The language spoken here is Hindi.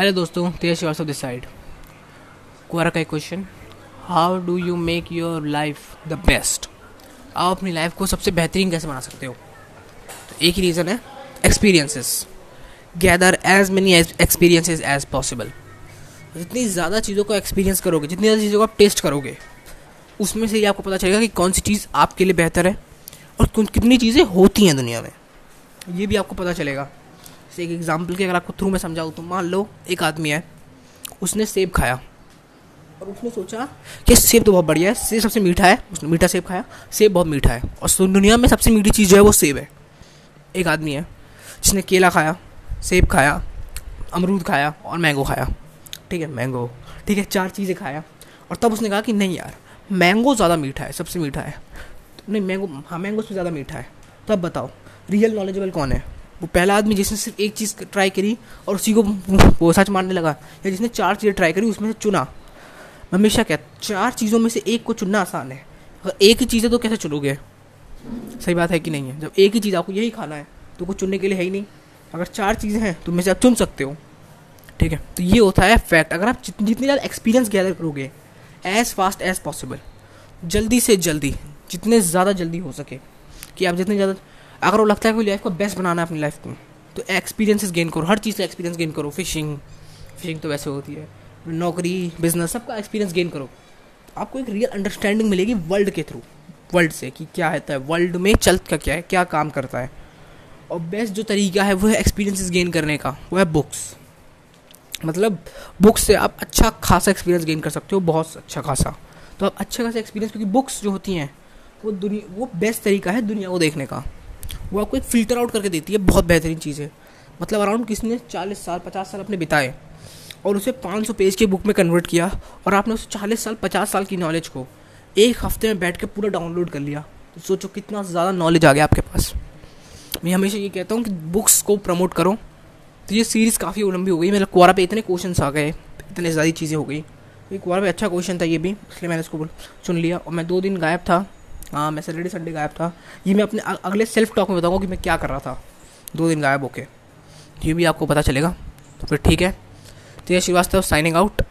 हेलो दोस्तों, Tej Srivastava this side Quora का एक question how do you make your life the best आप अपनी लाइफ को सबसे बेहतरीन कैसे बना सकते हो? तो एक ही रीज़न है experiences gather as many experiences as possible जितनी ज़्यादा चीज़ों को एक्सपीरियंस करोगे, जितनी ज़्यादा चीज़ों को आप टेस्ट करोगे, उसमें से ही आपको पता चलेगा कि कौन सी चीज़ आपके लिए बेहतर है और कितनी चीज़ें होती हैं दुनिया में। ये भी आपको पता चलेगा। जैसे एक एग्ज़ाम्पल के अगर आपको थ्रू में समझाऊँ तो मान लो एक आदमी है, उसने सेब खाया और उसने सोचा कि सेब तो बहुत बढ़िया है, सेब सबसे मीठा है, उसने मीठा सेब खाया, सेब बहुत मीठा है और दुनिया में सबसे मीठी चीज़ जो है वो सेब है। एक आदमी है जिसने केला खाया, सेब खाया, अमरूद खाया और मैंगो खाया। ठीक है मैंगो ठीक है, चार चीज़ें खाया और तब उसने कहा कि नहीं यार मैंगो ज़्यादा मीठा है, सबसे मीठा है। नहीं मैंगो हाँ मैंगो से ज़्यादा मीठा है। तब बताओ रियल नॉलेजेबल कौन है? वो पहला आदमी जिसने सिर्फ़ एक चीज़ ट्राई करी और उसी को वो सच मानने लगा, या जिसने चार चीज़ें ट्राई करी, उसमें से चुना। हमेशा क्या, चार चीज़ों में से एक को चुनना आसान है। अगर एक ही चीज़ है तो कैसे चुनोगे? सही बात है कि नहीं है? जब एक ही चीज़ आपको यही खाना है तो कुछ चुनने के लिए है ही नहीं। अगर चार चीज़ें हैं तो में से आप चुन सकते हो। ठीक है? तो ये होता है फैक्ट अगर आप जितनी ज़्यादा एक्सपीरियंस गैदर करोगे एज फास्ट एज पॉसिबल जल्दी से जल्दी, जितने ज़्यादा जल्दी हो सके, कि आप जितने ज़्यादा अगर वो लगता है कि लाइफ को बेस्ट बनाना है अपनी लाइफ को तो एक्सपीरियंसेस गेन करो। हर चीज़ का एक्सपीरियंस गेन करो। फिशिंग फिशिंग तो वैसे होती है। नौकरी बिज़नेस सबका एक्सपीरियंस गेन करो। तो आपको एक रियल अंडरस्टैंडिंग मिलेगी वर्ल्ड के थ्रू वर्ल्ड से कि क्या होता है वर्ल्ड में चल का क्या है, क्या काम करता है। और बेस्ट जो तरीका है, वो है एक्सपीरियंसेस गेन करने का। वो है बुक्स मतलब बुक्स से आप अच्छा खासा एक्सपीरियंस गेन कर सकते हो, बहुत अच्छा खासा। तो आप अच्छा खासा एक्सपीरियंस क्योंकि बुक्स जो होती हैं, वो दुनिया, वो बेस्ट तरीका है दुनिया को देखने का। वो आपको एक फ़िल्टर आउट करके देती है, बहुत बेहतरीन चीज़ है। मतलब अराउंड किसी ने चालीस साल, पचास साल अपने बिताए और उसे पाँच सौ पेज के बुक में कन्वर्ट किया और आपने उसे चालीस साल, पचास साल की नॉलेज को एक हफ़्ते में बैठ के पूरा डाउनलोड कर लिया। तो सोचो कितना ज़्यादा नॉलेज आ गया आपके पास। मैं हमेशा ये कहता हूँ कि बुक्स को प्रमोट करो। तो ये सीरीज़ काफ़ी लंबी हो गई मतलब कुआरा पे इतने क्वेश्चन आ गए, इतने ज़्यादा चीज़ें हो गई। तो कुआरा पे अच्छा क्वेश्चन था ये भी, इसलिए मैंने इसको सुन लिया। और मैं दो दिन गायब था। हाँ मैं सैटरडे संडे गायब था। ये मैं अपने अगले सेल्फ टॉक में बताऊँगा कि मैं क्या कर रहा था। दो दिन गायब होके। ये भी आपको पता चलेगा। तो फिर ठीक है। तेज श्रीवास्तव साइनिंग आउट